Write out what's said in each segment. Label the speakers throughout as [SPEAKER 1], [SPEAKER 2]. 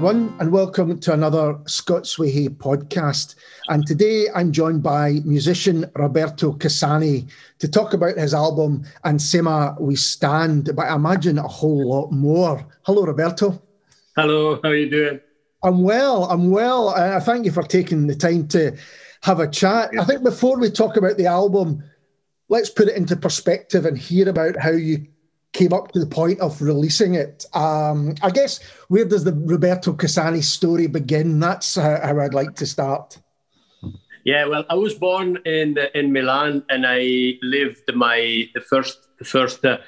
[SPEAKER 1] everyone, and welcome to another Scots Way podcast. And today I'm joined by musician Roberto Cassani to talk about his album Ensema We Stand, but I imagine a whole lot more. Hello, Roberto.
[SPEAKER 2] Hello, how are you doing?
[SPEAKER 1] I'm well, I'm well. Uh, thank you for taking the time to have a chat. I think before we talk about the album, let's put it into perspective and hear about how you came up to the point of releasing it. Um, I guess where does the Roberto Cassani story begin? That's how, how, I'd like to start.
[SPEAKER 2] Yeah, well, I was born in in Milan, and I lived my the first the first uh,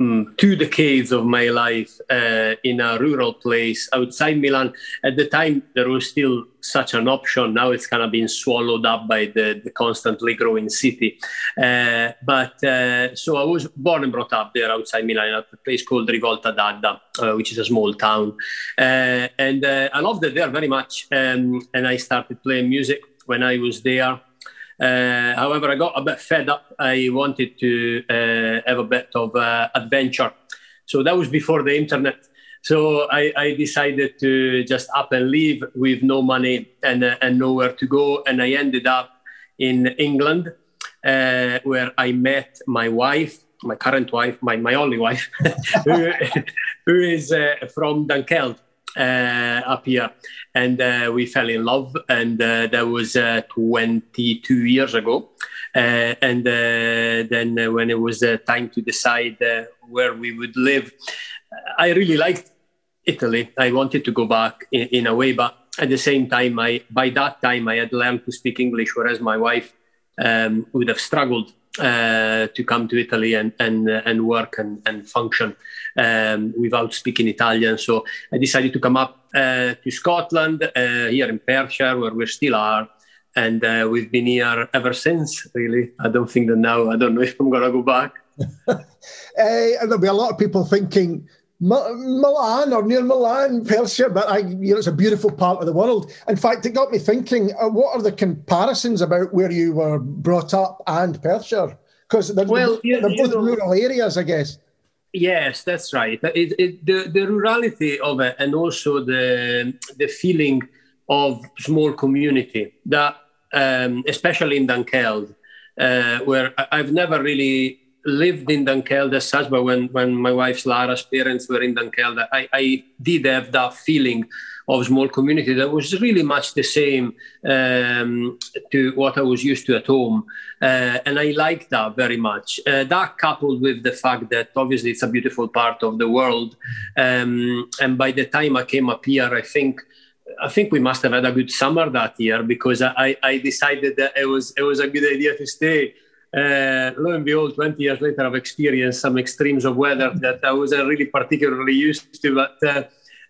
[SPEAKER 2] um, two decades of my life uh, in a rural place outside Milan. At the time, there was still such an option. Now it's kind of been swallowed up by the, the constantly growing city. Uh, but uh, so I was born and brought up there outside Milan, at a place called Rivolta d'Adda, uh, which is a small town. Uh, and uh, I loved it there very much. Um, and I started playing music when I was there. Uh, however, I got a bit fed up. I wanted to uh, have a bit of uh, adventure. So that was before the internet. So I, I, decided to just up and leave with no money and, uh, and nowhere to go. And I ended up in England, uh, where I met my wife, my current wife, my, my only wife, who, who is uh, from Dunkeld up here, and uh, we fell in love, and uh, that was 22 years ago. and then when it was time to decide where we would live, I really liked Italy. I wanted to go back in, in, a way, but at the same time, I by that time I had learned to speak English, whereas my wife um, would have struggled uh, to come to Italy and and uh, and work and, and function um, without speaking Italian. So I decided to come up uh, to Scotland uh, here in Perthshire, where we still are, and uh, we've been here ever since. Really, I don't think that now. I don't know if I'm gonna go back.
[SPEAKER 1] Uh, there'll be a lot of people thinking Milan or near Milan, Perthshire, but I, you know, it's a beautiful part of the world. In fact, it got me thinking: uh, what are the comparisons about where you were brought up and Perthshire? Because they're, well, they're, they're both know, rural areas, I guess.
[SPEAKER 2] Yes, that's right. It, it, the the rurality of it, and also the the feeling of small community that, um, especially in Dunkeld, uh, where I've never really lived in Dunkeld as such, but when, when my wife's Lara's parents were in Dunkeld, I, I did have that feeling of small community that was really much the same um, to what I was used to at home. Uh, and I like that very much. Uh, that coupled with the fact that obviously it's a beautiful part of the world. Um, and by the time I came up here, I think I think we must have had a good summer that year because I, I decided that it was it was a good idea to stay uh, lo and behold, 20 years later, I've experienced some extremes of weather that I wasn't really particularly used to, but uh,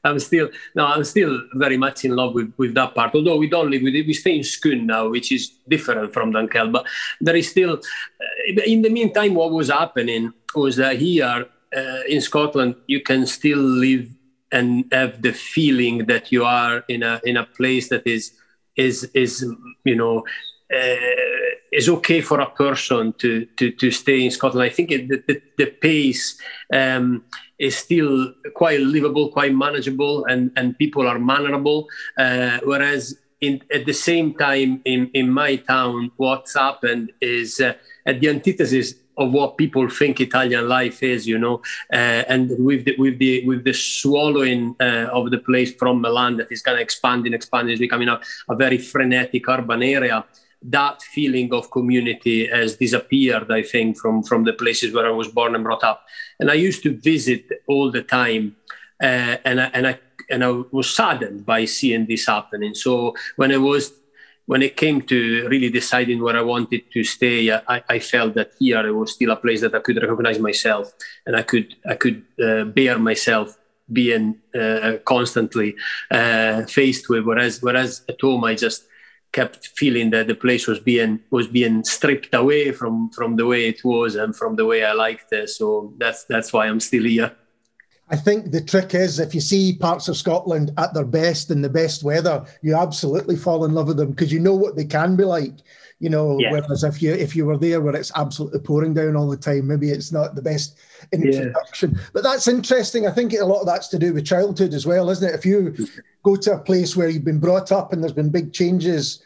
[SPEAKER 2] I'm still no, I'm still very much in love with, with that part. Although we don't live with it, we stay in Scone now, which is different from Dunkeld. But there is still, uh, in the meantime, what was happening was that here uh, in Scotland, you can still live and have the feeling that you are in a in a place that is is is you know. Is okay for a person to to, to stay in Scotland. I think it, the, the, pace um, is still quite livable, quite manageable, and, and people are mannerable. Uh, whereas in, at the same time, in, in my town, what's happened is uh, at the antithesis of what people think Italian life is, you know, uh, and with the with the with the swallowing uh, of the place from Milan that is kind of expanding, expanding, is becoming a, a very frenetic urban area that feeling of community has disappeared, I think, from, from the places where I was born and brought up. And I used to visit all the time, uh, and, I, and, I, and I was saddened by seeing this happening. So when it was when it came to really deciding where I wanted to stay, I, I, felt that here it was still a place that I could recognize myself and I could I could uh, bear myself being uh, constantly uh, faced with. Whereas whereas at home I just kept feeling that the place was being was being stripped away from from the way it was and from the way I liked it. So that's that's why I'm still here.
[SPEAKER 1] I think the trick is if you see parts of Scotland at their best in the best weather, you absolutely fall in love with them because you know what they can be like. You know, yeah. whereas if you if you were there where it's absolutely pouring down all the time, maybe it's not the best introduction. Yeah. But that's interesting. I think a lot of that's to do with childhood as well, isn't it? If you go to a place where you've been brought up and there's been big changes,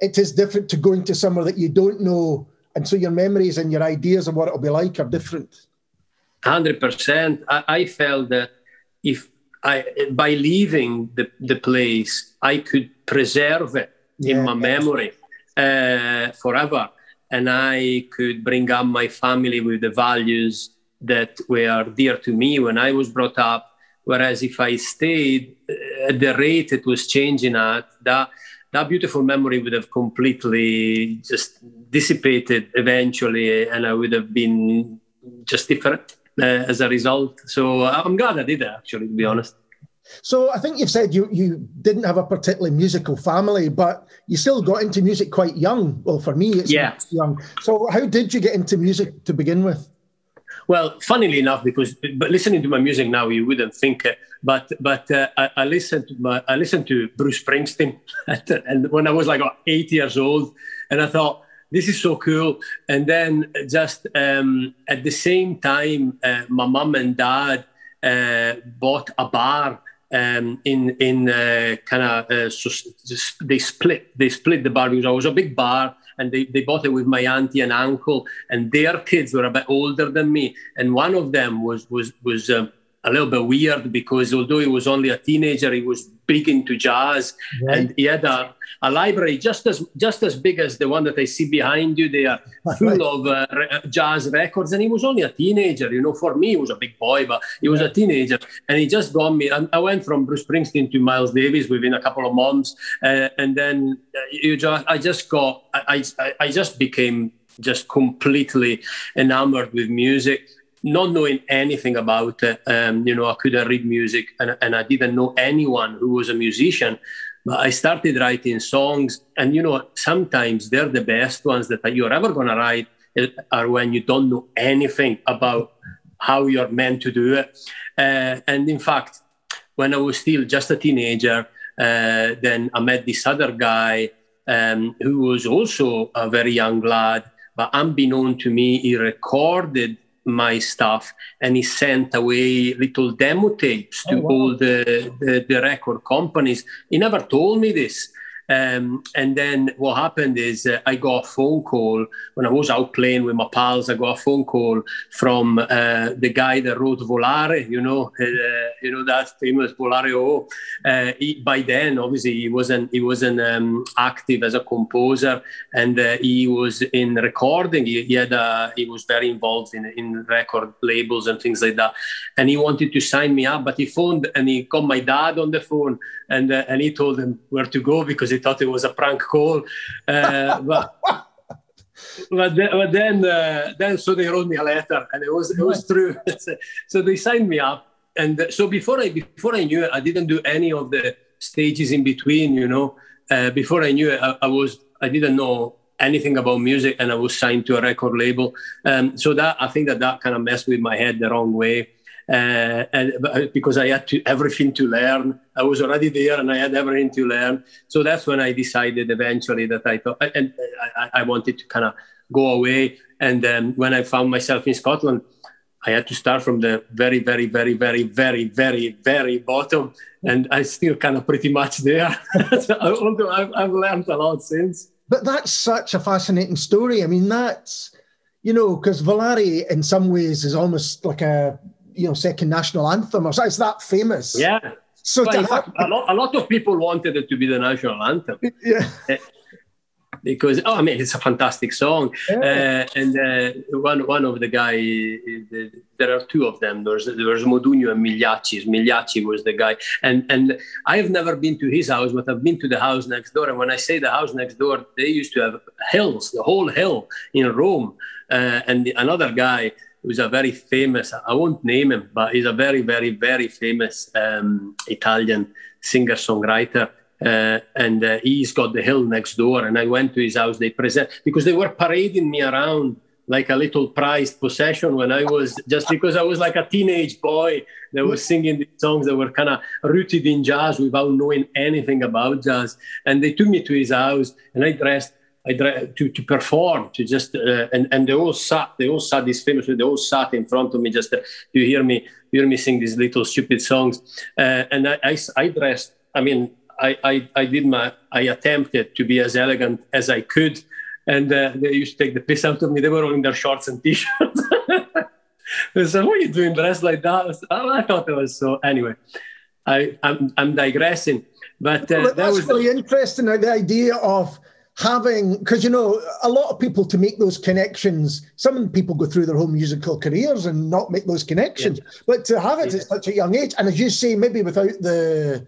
[SPEAKER 1] it is different to going to somewhere that you don't know, and so your memories and your ideas of what it'll be like are different.
[SPEAKER 2] Hundred percent. I, I felt that if I by leaving the, the place, I could preserve it yeah, in my memory uh, forever, and I could bring up my family with the values that were dear to me when I was brought up. Whereas if I stayed uh, at the rate it was changing at, that that beautiful memory would have completely just dissipated eventually, and I would have been just different uh, as a result. So uh, I'm glad I did it, actually, to be honest.
[SPEAKER 1] So I think you've said you you didn't have a particularly musical family, but you still got into music quite young. Well, for me, it's yeah. young. So how did you get into music to begin with?
[SPEAKER 2] Well, funnily enough, because but listening to my music now, you wouldn't think it. But but uh, I, I, listened to my, I listened to Bruce Springsteen, and when I was like eight years old, and I thought this is so cool. And then just um, at the same time, uh, my mom and dad uh, bought a bar um, in in uh, kind of uh, so they split they split the bar because I was a big bar and they, they bought it with my auntie and uncle and their kids were a bit older than me. And one of them was was was um, a little bit weird because although he was only a teenager, he was big into jazz, right. and he had a, a library just as just as big as the one that I see behind you. They are full right. of uh, re- jazz records, and he was only a teenager. You know, for me, he was a big boy, but he was yeah. a teenager, and he just got me. I, I went from Bruce Springsteen to Miles Davis within a couple of months, uh, and then uh, you just, I just got, I, I, I just became just completely enamored with music not knowing anything about it. Um, you know, I couldn't read music and, and I didn't know anyone who was a musician. But I started writing songs, and you know, sometimes they're the best ones that you're ever going to write uh, are when you don't know anything about how you're meant to do it. Uh, and in fact, when I was still just a teenager, uh, then I met this other guy um, who was also a very young lad. But unbeknown to me, he recorded my stuff and he sent away little demo tapes to oh, wow. all the, the, the, record companies. He never told me this. Um, and then what happened is uh, I got a phone call when I was out playing with my pals. I got a phone call from uh, the guy that wrote Volare, you know, uh, you know that famous Volare O. Uh, he, by then, obviously, he wasn't he wasn't um, active as a composer, and uh, he was in recording. He, he had a, he was very involved in in record labels and things like that. And he wanted to sign me up, but he phoned and he got my dad on the phone, and uh, and he told him where to go because they thought it was a prank call. Uh, but but then, but then, uh, then, so they wrote me a letter, and it was it was true. so they signed me up, and so before I before I knew it, I didn't do any of the stages in between. You know, uh, before I knew it, I, I, was I didn't know anything about music, and I was signed to a record label. Um, so that I think that that kind of messed with my head the wrong way uh, and uh, because I had to, everything to learn. I was already there and I had everything to learn. So that's when I decided eventually that I thought, and I, I wanted to kind of go away. And then when I found myself in Scotland, I had to start from the very, very, very, very, very, very, very bottom. And I still kind of pretty much there. Although I've, I've learned a lot since.
[SPEAKER 1] But that's such a fascinating story. I mean, that's, you know, because Volare in some ways is almost like a you know second national anthem or so. It's that famous.
[SPEAKER 2] Yeah. So have, a, lot, a lot of people wanted it to be the national anthem.
[SPEAKER 1] Yeah.
[SPEAKER 2] Because oh, I mean, it's a fantastic song, yeah. uh, and uh, one one of the guy, the, there are two of them. There's there's Modugno and Migliacci. Migliacci was the guy, and and I have never been to his house, but I've been to the house next door. And when I say the house next door, they used to have hills, the whole hill in Rome, uh, and the, another guy who's a very famous, I won't name him, but he's a very, very, very famous um, Italian singer songwriter. Uh, and uh, he's got the hill next door. And I went to his house. They present because they were parading me around like a little prized possession when I was just because I was like a teenage boy that was singing these songs that were kind of rooted in jazz without knowing anything about jazz. And they took me to his house and I dressed. I to, to perform to just uh, and and they all sat they all sat this famous they all sat in front of me just to, to hear me you hear me sing these little stupid songs uh, and I, I I dressed I mean I, I, I did my I attempted to be as elegant as I could, and uh, they used to take the piss out of me. They were all in their shorts and t-shirts. they said, "What are you doing dressed like that?" I, thought it was so. Anyway, I I'm, I'm digressing, but uh,
[SPEAKER 1] well, that was really interesting. The idea of having because you know a lot of people to make those connections some people go through their whole musical careers and not make those connections yeah. but to have it yeah. at such a young age and as you say maybe without the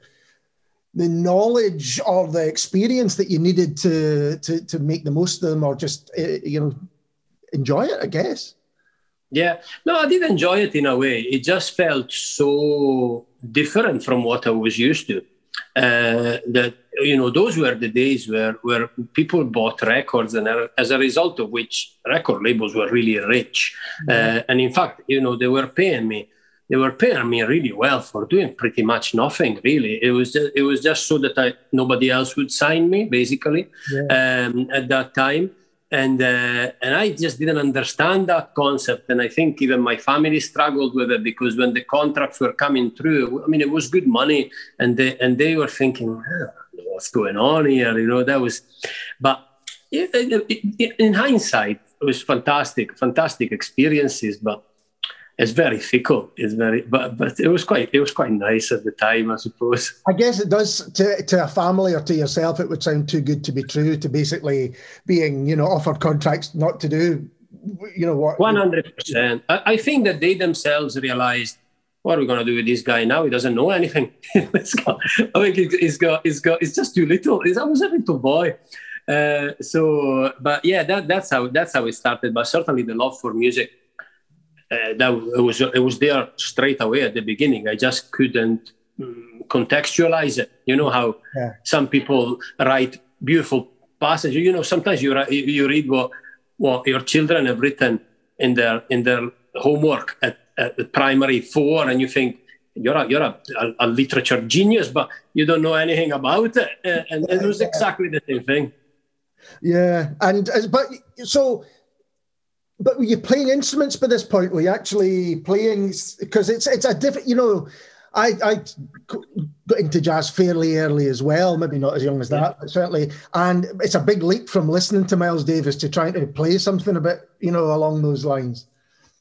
[SPEAKER 1] the knowledge or the experience that you needed to to to make the most of them or just uh, you know enjoy it i guess
[SPEAKER 2] yeah no i did enjoy it in a way it just felt so different from what i was used to uh, that you know those were the days where where people bought records and as a result of which record labels were really rich mm-hmm. uh, and in fact you know they were paying me they were paying me really well for doing pretty much nothing really it was just, it was just so that I, nobody else would sign me basically yeah. um, at that time and uh, and I just didn't understand that concept and I think even my family struggled with it because when the contracts were coming through I mean it was good money and they and they were thinking what's going on here you know that was but in hindsight it was fantastic fantastic experiences but it's very fickle. It's very, but but it was quite it was quite nice at the time, I suppose.
[SPEAKER 1] I guess it does to to a family or to yourself. It would sound too good to be true. To basically being you know offered contracts not to do, you know what?
[SPEAKER 2] One hundred percent. I think that they themselves realized. What are we going to do with this guy now? He doesn't know anything. I think he's got, he's got, it's just too little. He's, I was a little boy. Uh, so, but yeah, that, that's how that's how it started. But certainly the love for music uh, that it was it was there straight away at the beginning. I just couldn't um, contextualize it. You know how yeah. some people write beautiful passages. You know, sometimes you you read what what your children have written in their in their homework at, at primary four, and you think you're a you're a, a, a, literature genius, but you don't know anything about it. Uh, and it was exactly the same thing.
[SPEAKER 1] Yeah, and but so but were you playing instruments by this point? Were you actually playing? Because it's it's a different, you know. I, I got into jazz fairly early as well, maybe not as young as that, yeah. but certainly. And it's a big leap from listening to Miles Davis to trying to play something a bit, you know, along those lines.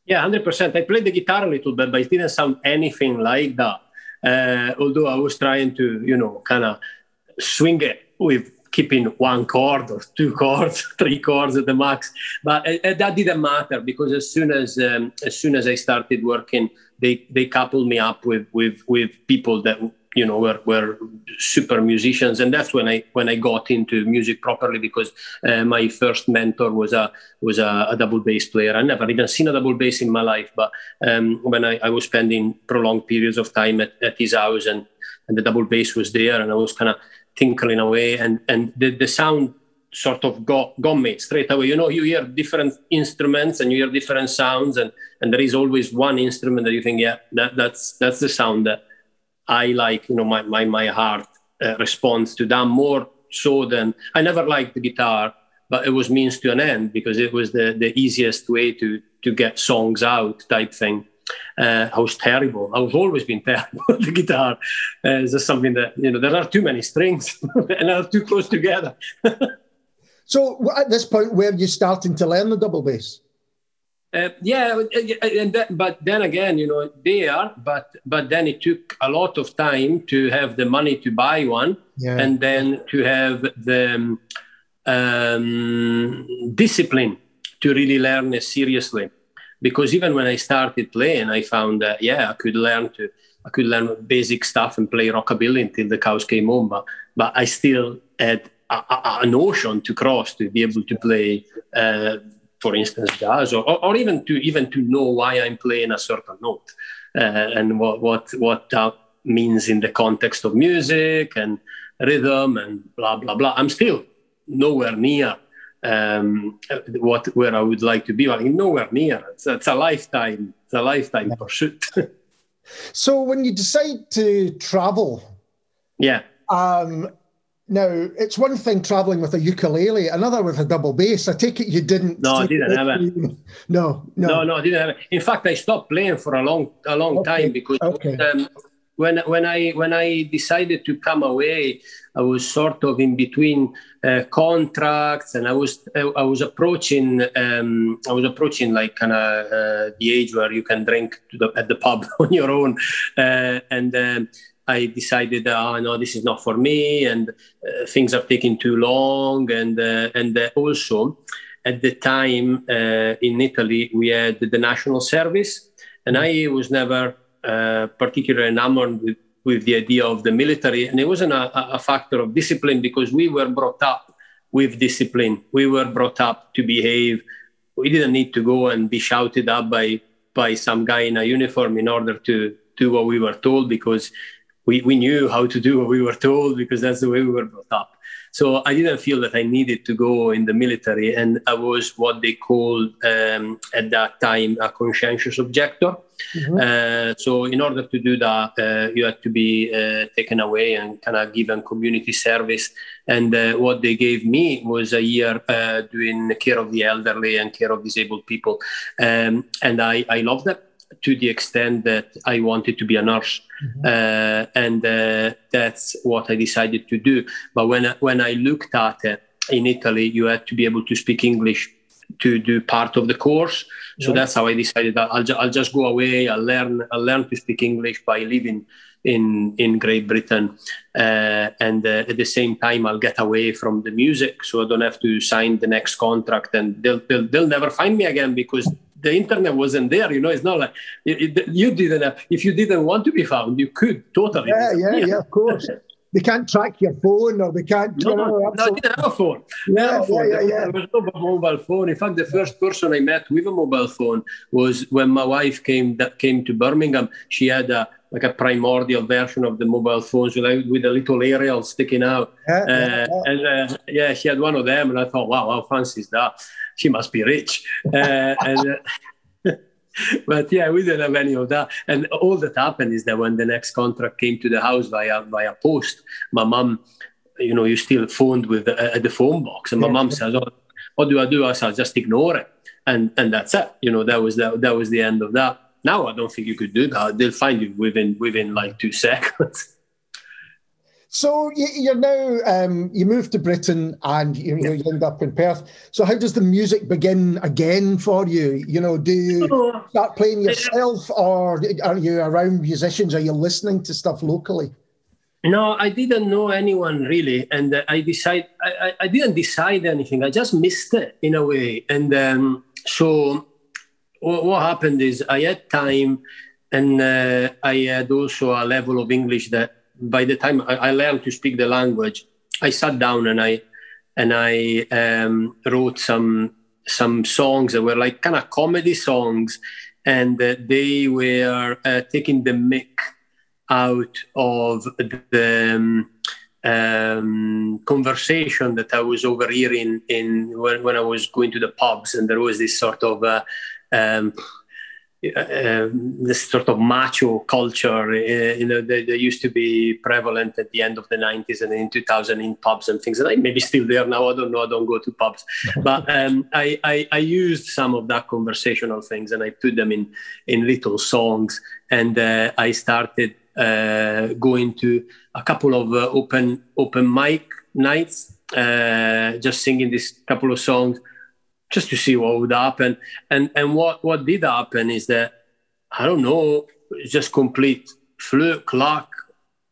[SPEAKER 2] Yeah, hundred percent. I played the guitar a little bit, but it didn't sound anything like that. Uh, although I was trying to, you know, kind of swing it with keeping one chord or two chords, three chords at the max. But uh, uh, that didn't matter because as soon as um, as soon as I started working, they they coupled me up with with with people that you know were, were super musicians. And that's when i when i got into music properly because uh, my first mentor was a was a, a, double bass player. I never even seen a double bass in my life but um, when I, I was spending prolonged periods of time at, at his house and and the double bass was there and i was kind of tinkling away and and the, the sound sort of got got me straight away. You know you hear different instruments and you hear different sounds and and there is always one instrument that you think yeah that that's that's the sound that i like you know my my, my heart uh, responds to that more so than i never liked the guitar but it was means to an end because it was the the easiest way to to get songs out type thing uh, I was terrible. I was always been terrible at the guitar. Uh, it's just something that you know there are too many strings and they're too close together.
[SPEAKER 1] so at this point, where you starting to learn the double bass?
[SPEAKER 2] Uh, yeah, uh, and that, but then again, you know, there, but but then it took a lot of time to have the money to buy one, yeah. and then to have the um, um discipline to really learn it seriously because even when I started playing, I found that yeah, I could learn to I could learn basic stuff and play rockabilly until the cows came home. But but I still had a, a, an ocean to cross to be able to play, uh, for instance, jazz, or, or, even to even to know why I'm playing a certain note uh, and what what what that means in the context of music and rhythm and blah blah blah. I'm still nowhere near um, what where I would like to be. Well, nowhere near. It's, it's a lifetime. It's a lifetime pursuit.
[SPEAKER 1] so when you decide to travel,
[SPEAKER 2] yeah.
[SPEAKER 1] Um, now it's one thing traveling with a ukulele, another with a double bass. I take it you didn't.
[SPEAKER 2] No, I didn't have it.
[SPEAKER 1] No, no,
[SPEAKER 2] no, no, I didn't have it. In fact, I stopped playing for a long, a long okay. time because okay. um, when when I when I decided to come away, I was sort of in between uh, contracts, and I was I was approaching um, I was approaching like kind of uh, the age where you can drink the, at the pub on your own, uh, and. Um, I decided, oh no, this is not for me, and uh, things are taking too long, and uh, and also at the time uh, in Italy we had the national service, and I was never uh, particularly enamored with, with the idea of the military. And it wasn't a, a factor of discipline because we were brought up with discipline. We were brought up to behave. We didn't need to go and be shouted at by, by some guy in a uniform in order to do what we were told because we, we knew how to do what we were told because that's the way we were brought up. So I didn't feel that I needed to go in the military, and I was what they called um, at that time a conscientious objector. Mm-hmm. Uh, so in order to do that, uh, you had to be uh, taken away and kind of given community service. And uh, what they gave me was a year uh, doing care of the elderly and care of disabled people, um, and I, I loved it to the extent that I wanted to be a nurse, mm-hmm. uh, and uh, that's what I decided to do. But when I, when I looked at it in Italy, you had to be able to speak English to do part of the course. So that's how I decided that I'll, ju- I'll just go away. I'll learn I'll learn to speak English by living in in Great Britain, uh, and uh, at the same time I'll get away from the music, so I don't have to sign the next contract, and they'll they'll, they'll never find me again because the internet wasn't there. You know, it's not like it, it, you didn't. Have, if you didn't want to be found, you could totally.
[SPEAKER 1] Yeah, yeah, yeah, of course. they can't track your phone, or they can't.
[SPEAKER 2] No, you know, no, I didn't have a phone.
[SPEAKER 1] Yeah, yeah, yeah, yeah.
[SPEAKER 2] There was no mobile phone. In fact, the first person I met with a mobile phone was when my wife came that came to Birmingham. She had a like a primordial version of the mobile phones with a, with a little aerial sticking out. Yeah, uh, yeah, yeah. And uh, yeah, she had one of them, and I thought, wow, how fancy is that? She must be rich. Uh, and, uh, but yeah, we didn't have any of that. And all that happened is that when the next contract came to the house via via post, my mom, you know, you still phoned with the, uh, the phone box, and my yeah. mom says, "Oh, what do I do?" I said, "Just ignore it," and and that's it. You know, that was that that was the end of that. Now I don't think you could do that. They'll find you within within like two seconds.
[SPEAKER 1] So you're now um, you move to Britain and you, you, end up in Perth. So how does the music begin again for you? You know, do you start playing yourself, or are you around musicians? Are you listening to stuff locally?
[SPEAKER 2] No, I didn't know anyone really, and uh, I decide I, I, didn't decide anything. I just missed it in a way, and um, so what, what, happened is I had time, and uh, I had also a level of English that by the time I, I, learned to speak the language, I sat down and I and I um, wrote some some songs that were like kind of comedy songs, and uh, they were uh, taking the mic out of the um, um, conversation that I was overhearing in when, when I was going to the pubs, and there was this sort of uh, um, uh, this sort of macho culture, uh, you know, that, that, used to be prevalent at the end of the 90s and in 2000 in pubs and things. And maybe still there now. I don't know. I don't go to pubs. but um, I, I, I, used some of that conversational things and I put them in, in little songs. And uh, I started uh, going to a couple of uh, open, open mic nights, uh, just singing this couple of songs just to see what would happen. And and what what did happen is that I don't know, just complete fluke luck.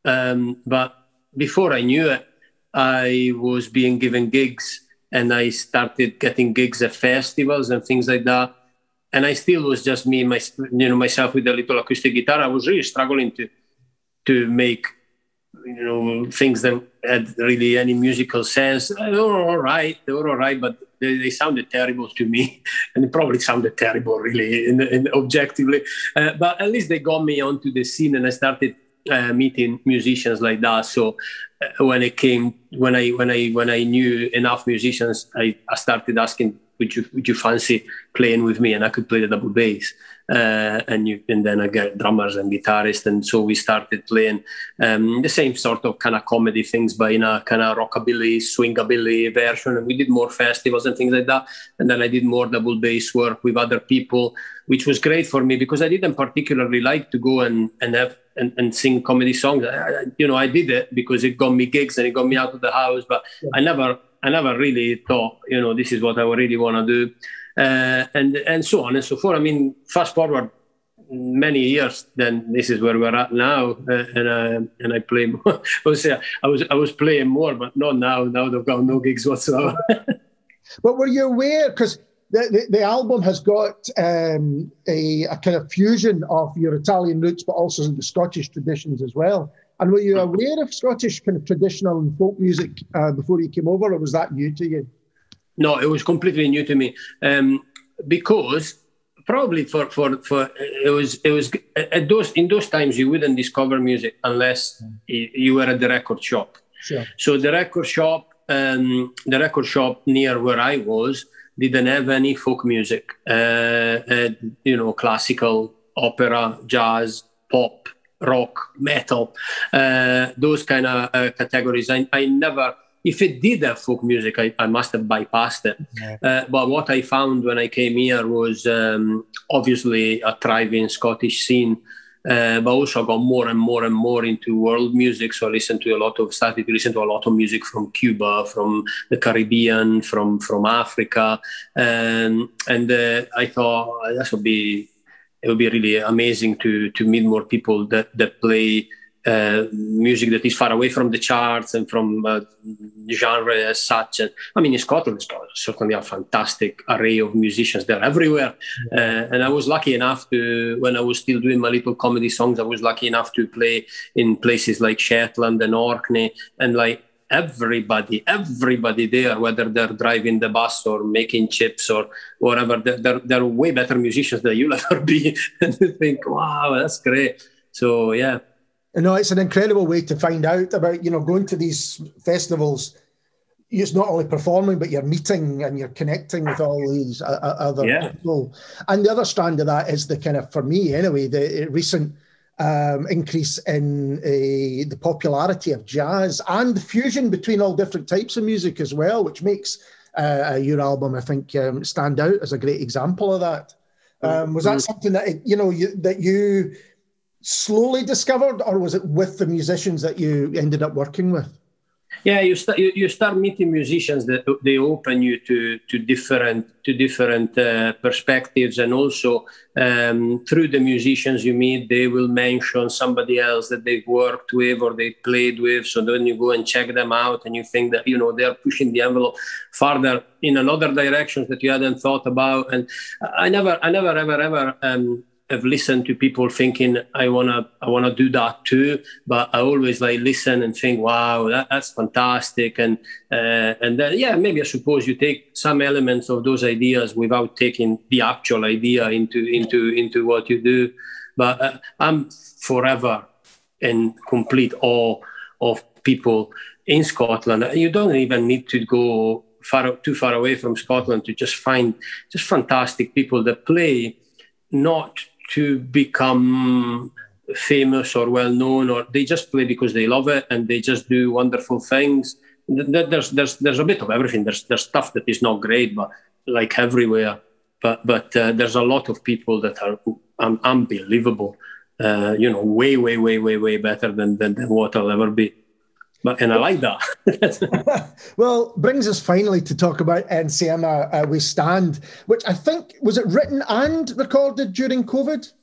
[SPEAKER 2] Um, but before I knew it, I was being given gigs, and I started getting gigs at festivals and things like that. And I still was just me, my, you know, myself with a little acoustic guitar. I was really struggling to to make you know things that had really any musical sense. They were all right, they were all right, but they, they sounded terrible to me, and probably sounded terrible really, in, in objectively. Uh, but at least they got me onto the scene, and I started uh, meeting musicians like that. So when it came when I when I when I knew enough musicians, I, I started asking, would you would you fancy playing with me? And I could play the double bass. Uh, and you and then I get drummers and guitarists, and so we started playing um, the same sort of kind of comedy things, but in a kind of rockabilly, swingabilly version. And we did more festivals and things like that. And then I did more double bass work with other people, which was great for me because I didn't particularly like to go and and have and, and sing comedy songs. I, you know, I did it because it got me gigs and it got me out of the house, but yeah. I never I never really thought, you know, this is what I really want to do uh, and and so on and so forth. I mean, fast forward many years, then this is where we're at now, uh, and uh, and I play. More. I was I was I was playing more, but not now. Now they've got no gigs whatsoever.
[SPEAKER 1] but were you aware? Because the, the, the, album has got um, a, a, kind of fusion of your Italian roots, but also the Scottish traditions as well. And were you aware of Scottish kind of traditional and folk music uh, before you came over, or was that new to you?
[SPEAKER 2] No, it was completely new to me um, because probably for, for for it was it was at those in those times you wouldn't discover music unless you were at the record shop. Sure. So the record shop, um, the record shop near where I was, didn't have any folk music. Uh, uh, you know, classical, opera, jazz, pop, rock, metal, uh, those kind of uh, categories. I, I never if it did have folk music, I, I must have bypassed it. Yeah. Uh, but what I found when I came here was um, obviously a thriving Scottish scene, uh, but also I got more and more and more into world music. So I listened to a lot of, started to listen to a lot of music from Cuba, from the Caribbean, from from Africa, um, and uh, I thought that would be it would be really amazing to to meet more people that that play uh, music that is far away from the charts and from uh, genre as such. And I mean, in Scotland, it's certainly a fantastic array of musicians. They're everywhere. Uh, and I was lucky enough to, when I was still doing my little comedy songs, I was lucky enough to play in places like Shetland and Orkney and like everybody, everybody there, whether they're driving the bus or making chips or whatever, they're, they're, they're way better musicians than you'll ever be. and you think, wow, that's great. So, yeah.
[SPEAKER 1] You know, it's an incredible way to find out about, you know, going to these festivals. It's not only performing, but you're meeting and you're connecting with all these uh, uh other yeah. people. And the other strand of that is the kind of, for me anyway, the recent um, increase in uh, the popularity of jazz and the fusion between all different types of music as well, which makes uh, your album, I think, um, stand out as a great example of that. Um, was that mm-hmm. something that you know you, that you slowly discovered, or was it with the musicians that you ended up working with?
[SPEAKER 2] Yeah, you start you, you start meeting musicians that they open you to to different to different uh, perspectives, and also um, through the musicians you meet, they will mention somebody else that they've worked with or they played with. So then you go and check them out, and you think that you know they're pushing the envelope farther in another directions that you hadn't thought about. And I never, I never, ever, ever. Um, have listened to people thinking I wanna I wanna do that too, but I always like listen and think, wow, that, that's fantastic, and uh, and then yeah, maybe I suppose you take some elements of those ideas without taking the actual idea into into into what you do. But uh, I'm forever in complete awe of people in Scotland. You don't even need to go far too far away from Scotland to just find just fantastic people that play not to become famous or well known, or they just play because they love it and they just do wonderful things. There's there's there's a bit of everything. There's there's stuff that is not great, but like everywhere. But but uh, there's a lot of people that are um, unbelievable. Uh, you know, way way way way way better than, than than what I'll ever be. But, and I like
[SPEAKER 1] that. well, brings us finally to talk about Ensema uh, We Stand, which I think was it written and recorded during COVID?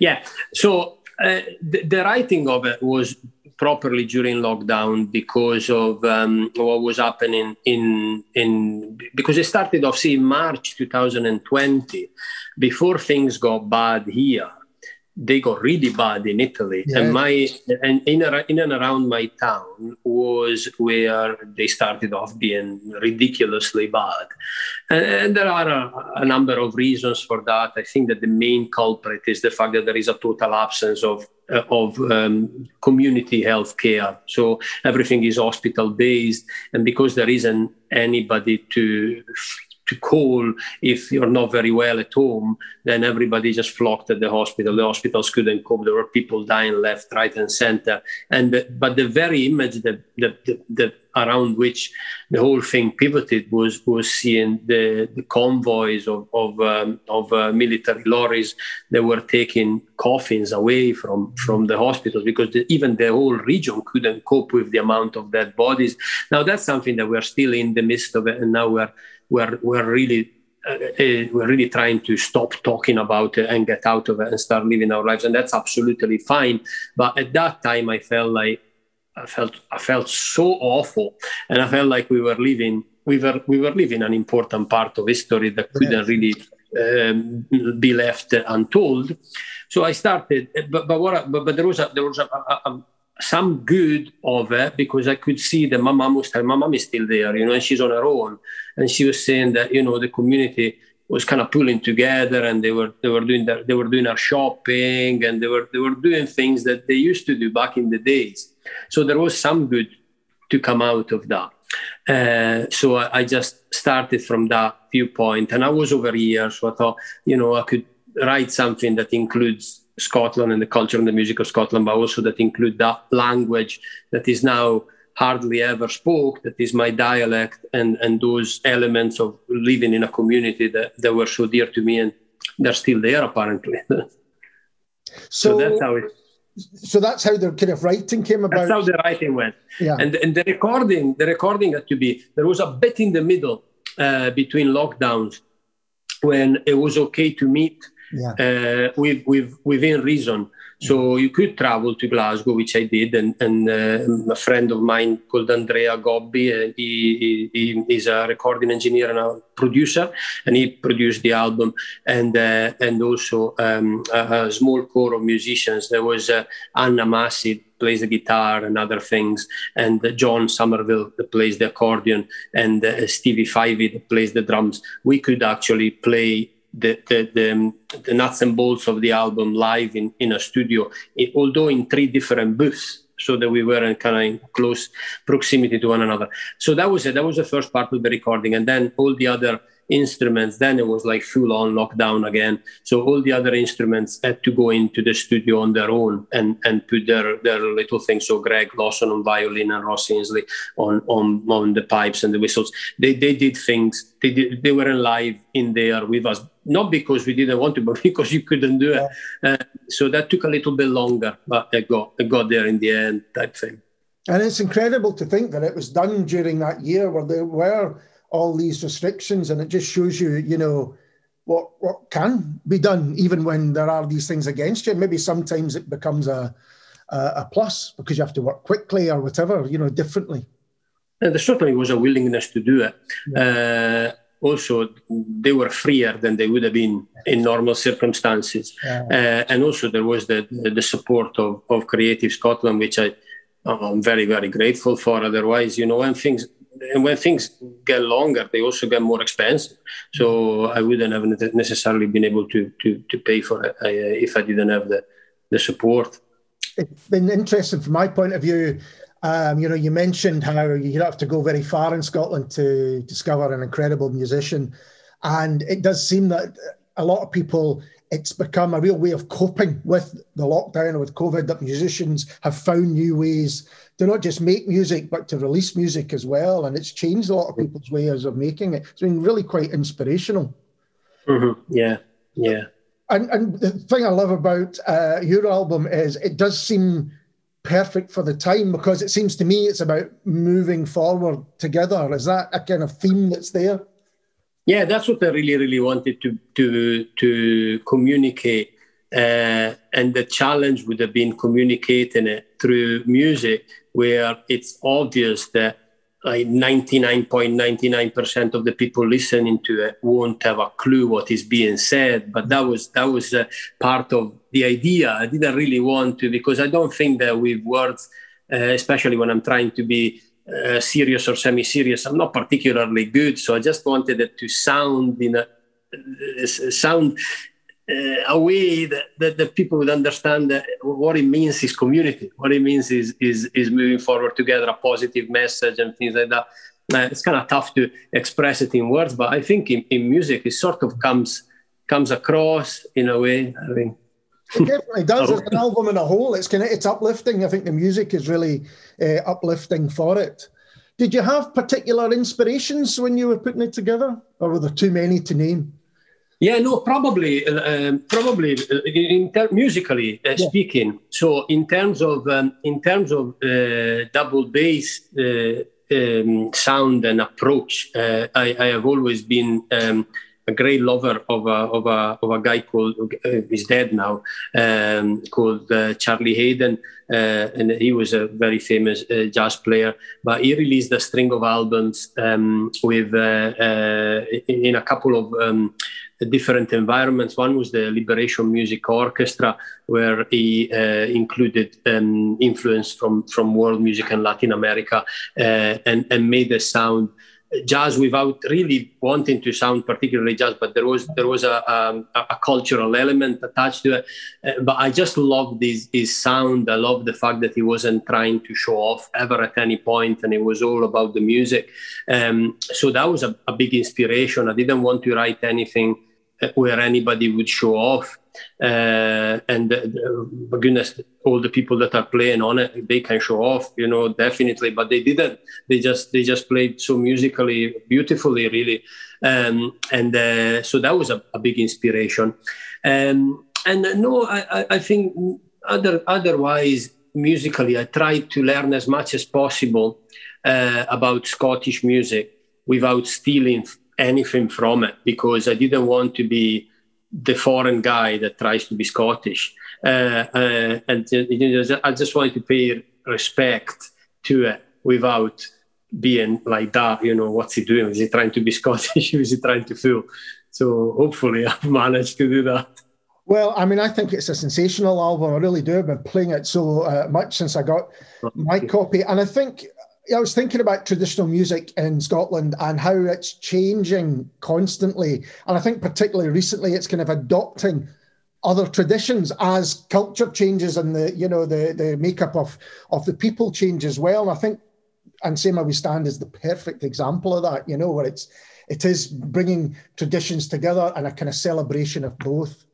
[SPEAKER 2] Yeah. So uh, the, the, writing of it was properly during lockdown because of um, what was happening in in because it started off see March 2020 before things got bad here they got really bad in Italy, yeah. and my and in, in and around my town was where they started off being ridiculously bad, and, and there are a, a, number of reasons for that. I think that the main culprit is the fact that there is a total absence of uh, of um, community health care. So everything is hospital based, and because there isn't anybody to to call if you're not very well at home, then everybody just flocked at the hospital. The hospitals couldn't cope. There were people dying left, right, and center. And the, but the very image that, that, that, that around which the whole thing pivoted was was seeing the, the convoys of of, um, of uh, military lorries that were taking coffins away from from the hospitals because the, even the whole region couldn't cope with the amount of dead bodies. Now that's something that we're still in the midst of it, and now we're we're we're really uh, uh, we're really trying to stop talking about it and get out of it and start living our lives and that's absolutely fine. But at that time i felt like i felt i felt so awful and i felt like we were living we were we were living an important part of history that couldn't really um, be left untold. So i started but but what but, but there was a there was a, a, a some good of it because I could see that my mom was my mom is still there, you know, and she's on her own. And she was saying that, you know, the community was kind of pulling together and they were they were doing their, they were doing our shopping and they were they were doing things that they used to do back in the days. So there was some good to come out of that. Uh, so I, I just started from that viewpoint and I was over here. So I thought, you know, I could write something that includes Scotland and the culture and the music of Scotland, but also that include that language that is now hardly ever spoke, that is my dialect, and, and those elements of living in a community that, that were so dear to me, and they're still there apparently. so,
[SPEAKER 1] so, that's how it. So that's how the kind of writing came about.
[SPEAKER 2] That's how the writing went. Yeah. And and the recording, the recording had to be there was a bit in the middle uh, between lockdowns when it was okay to meet yeah. uh, with, with, within reason. So you could travel to Glasgow, which I did, and, and uh, a friend of mine called Andrea Gobbi, uh, he, he, he's a recording engineer and a producer, and he produced the album, and uh, and also um, a, a, small core of musicians. There was uh, Anna Massie plays the guitar and other things, and John Somerville that plays the accordion, and uh, Stevie Fivey that plays the drums. We could actually play the, the, the, um, the, nuts and bolts of the album live in, in a studio, it, although in three different booths, so that we were in kind of in close proximity to one another. So that was it. That was the first part of the recording, and then all the other instruments. Then it was like full on lockdown again. So all the other instruments had to go into the studio on their own and, and put their, their little things. So Greg Lawson on violin and Ross Ainslie on, on, on the pipes and the whistles. They, they did things. They, did, they were live in there with us, not because we didn't want to, but because you couldn't do it. Yeah. Uh, so that took a little bit longer, but it got, it got there in the end type thing.
[SPEAKER 1] And it's incredible to think that it was done during that year where there were all these restrictions, and it just shows you, you know, what what can be done even when there are these things against you. Maybe sometimes it becomes a a, a plus because you have to work quickly or whatever, you know, differently.
[SPEAKER 2] And there certainly was a willingness to do it. Yeah. Uh, also, they were freer than they would have been in normal circumstances. Uh, and also, there was the, the support of, of Creative Scotland, which I, I'm very, very grateful for. Otherwise, you know, when things and when things get longer, they also get more expensive. So I wouldn't have necessarily been able to to, to pay for it uh, if I didn't have the the support.
[SPEAKER 1] It's been interesting from my point of view. Um, you know, you mentioned how you don't have to go very far in Scotland to discover an incredible musician, and it does seem that a lot of people it's become a real way of coping with the lockdown or with COVID that musicians have found new ways to not just make music, but to release music as well. And it's changed a lot of people's ways of making it. It's been really quite inspirational.
[SPEAKER 2] Mm-hmm. Yeah, yeah.
[SPEAKER 1] And, and the thing I love about uh, your album is it does seem perfect for the time because it seems to me it's about moving forward together. Is that a kind of theme that's there?
[SPEAKER 2] Yeah, that's what I really, really wanted to to to communicate. Uh, and the challenge would have been communicating it through music, where it's obvious that like 99.99% of the people listening to it won't have a clue what is being said. But that was that was uh, part of the idea. I didn't really want to because I don't think that with words, uh, especially when I'm trying to be uh, serious or semi-serious. I'm not particularly good, so I just wanted it to sound in a uh, sound uh, a way that, that, people would understand what it means is community, what it means is, is, is moving forward together, a positive message and things like that. Uh, it's kind of tough to express it in words, but I think in, in music it sort of comes comes across in a way. I think
[SPEAKER 1] it definitely does. As an album in a whole, it's kind of it's uplifting. I think the music is really uh, uplifting for it. Did you have particular inspirations when you were putting it together, or were there too many to name?
[SPEAKER 2] Yeah, no, probably, uh, um, probably uh, in ter- musically uh, yeah. speaking. So in terms of um, in terms of uh, double bass uh, um, sound and approach, uh, I, I, have always been um, a great lover of a, of a, of a guy called, uh, he's dead now, um, called uh, Charlie Haden. Uh, and he was a very famous uh, jazz player. But he released a string of albums um, with uh, uh, in a couple of um, different environments. One was the Liberation Music Orchestra, where he included um, influence from, from world music and Latin America and, and made the sound jazz without really wanting to sound particularly jazz, but there was there was a, a, cultural element attached to it. Uh, but I just loved his his sound. I loved the fact that he wasn't trying to show off ever at any point, and it was all about the music. Um, so that was a, a big inspiration. I didn't want to write anything where anybody would show off. Uh, and uh, goodness, all the people that are playing on it, they can show off, you know, definitely. But they didn't. They just they just played so musically beautifully, really. Um, and uh, so that was a, a big inspiration. Um, and uh, no, I, I think other otherwise musically, I tried to learn as much as possible uh, about Scottish music without stealing anything from it because I didn't want to be the foreign guy that tries to be Scottish. Uh, uh, and you know, I just wanted to pay respect to it without being like that. You know, what's he doing? Is he trying to be Scottish? is he trying to fool? So hopefully I've managed to do that.
[SPEAKER 1] Well, I mean, I think it's a sensational album. I really do. I've been playing it so uh, much since I got my copy. And I think I was thinking about traditional music in Scotland and how it's changing constantly. And I think particularly recently it's kind of adopting other traditions as culture changes and the you know the the makeup of of the people change as well. And I think and Same how We Stand is the perfect example of that, you know, where it's it is bringing traditions together and a kind of celebration of both.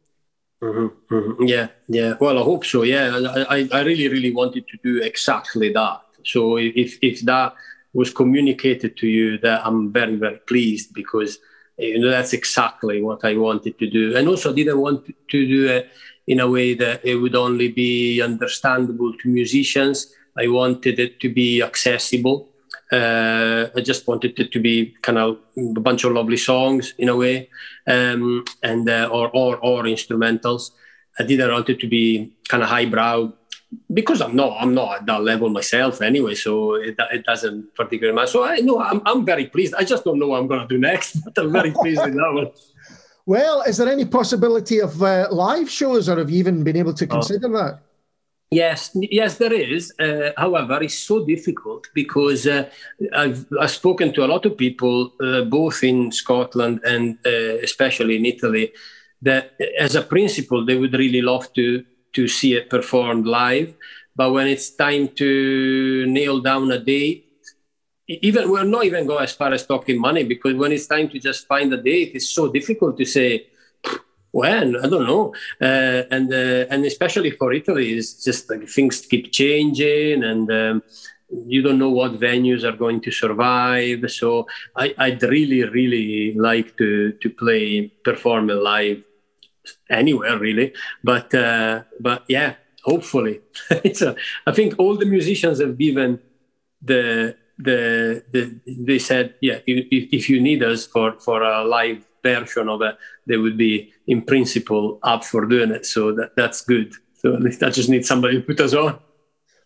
[SPEAKER 2] Mm-hmm, mm-hmm. Yeah, yeah. Well, I hope so. Yeah, I, I really, really wanted to do exactly that. So if if that was communicated to you, that I'm very very pleased because you know that's exactly what I wanted to do, and also I didn't want to do it in a way that it would only be understandable to musicians. I wanted it to be accessible. Uh, I just wanted it to be kind of a bunch of lovely songs in a way, um, and uh, or, or or instrumentals. I didn't want it to be kind of highbrow because I'm not I'm not at that level myself anyway, so it, it doesn't particularly matter. So I know I'm, I'm very pleased. I just don't know what I'm going to do next, but I'm very pleased with that one.
[SPEAKER 1] Well, is there any possibility of uh, live shows, or have you even been able to oh. consider oh. that?
[SPEAKER 2] Yes, yes, there is. Uh, however, it's so difficult because uh, I've, I've spoken to a lot of people, uh, both in Scotland and uh, especially in Italy, that as a principle they would really love to to see it performed live. But when it's time to nail down a date, even we're not even go as far as talking money because when it's time to just find a date, it's so difficult to say when I don't know, uh, and uh, and especially for Italy, it's just like things keep changing and. Um, you don't know what venues are going to survive, so I, would really, really like to to play perform live anywhere really. But uh, but yeah, hopefully, it's a, I think all the musicians have given the the, the they said yeah if, if you need us for for a live version of it they would be in principle up for doing it. So that, that's good. So at least I just need somebody to put us on.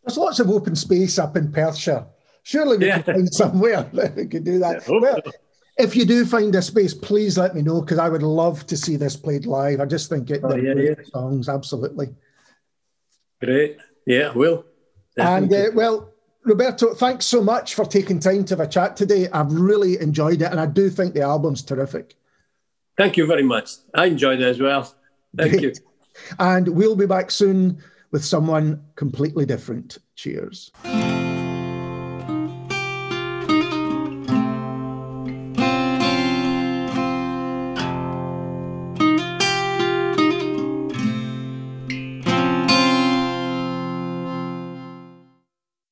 [SPEAKER 1] There's lots of open space up in Perthshire. Surely we yeah. can find somewhere that we could do that. Yeah, well, so if you do find a space, please let me know because I would love to see this played live. I just think it, oh, yeah, yeah. songs, absolutely.
[SPEAKER 2] Great. Yeah, will.
[SPEAKER 1] And uh, well, Roberto, thanks so much for taking time to have a chat today. I've really enjoyed it, and I do think the album's terrific.
[SPEAKER 2] Thank you very much. I enjoyed it as well. Thank Great. you.
[SPEAKER 1] And we'll be back soon with someone completely different. Cheers.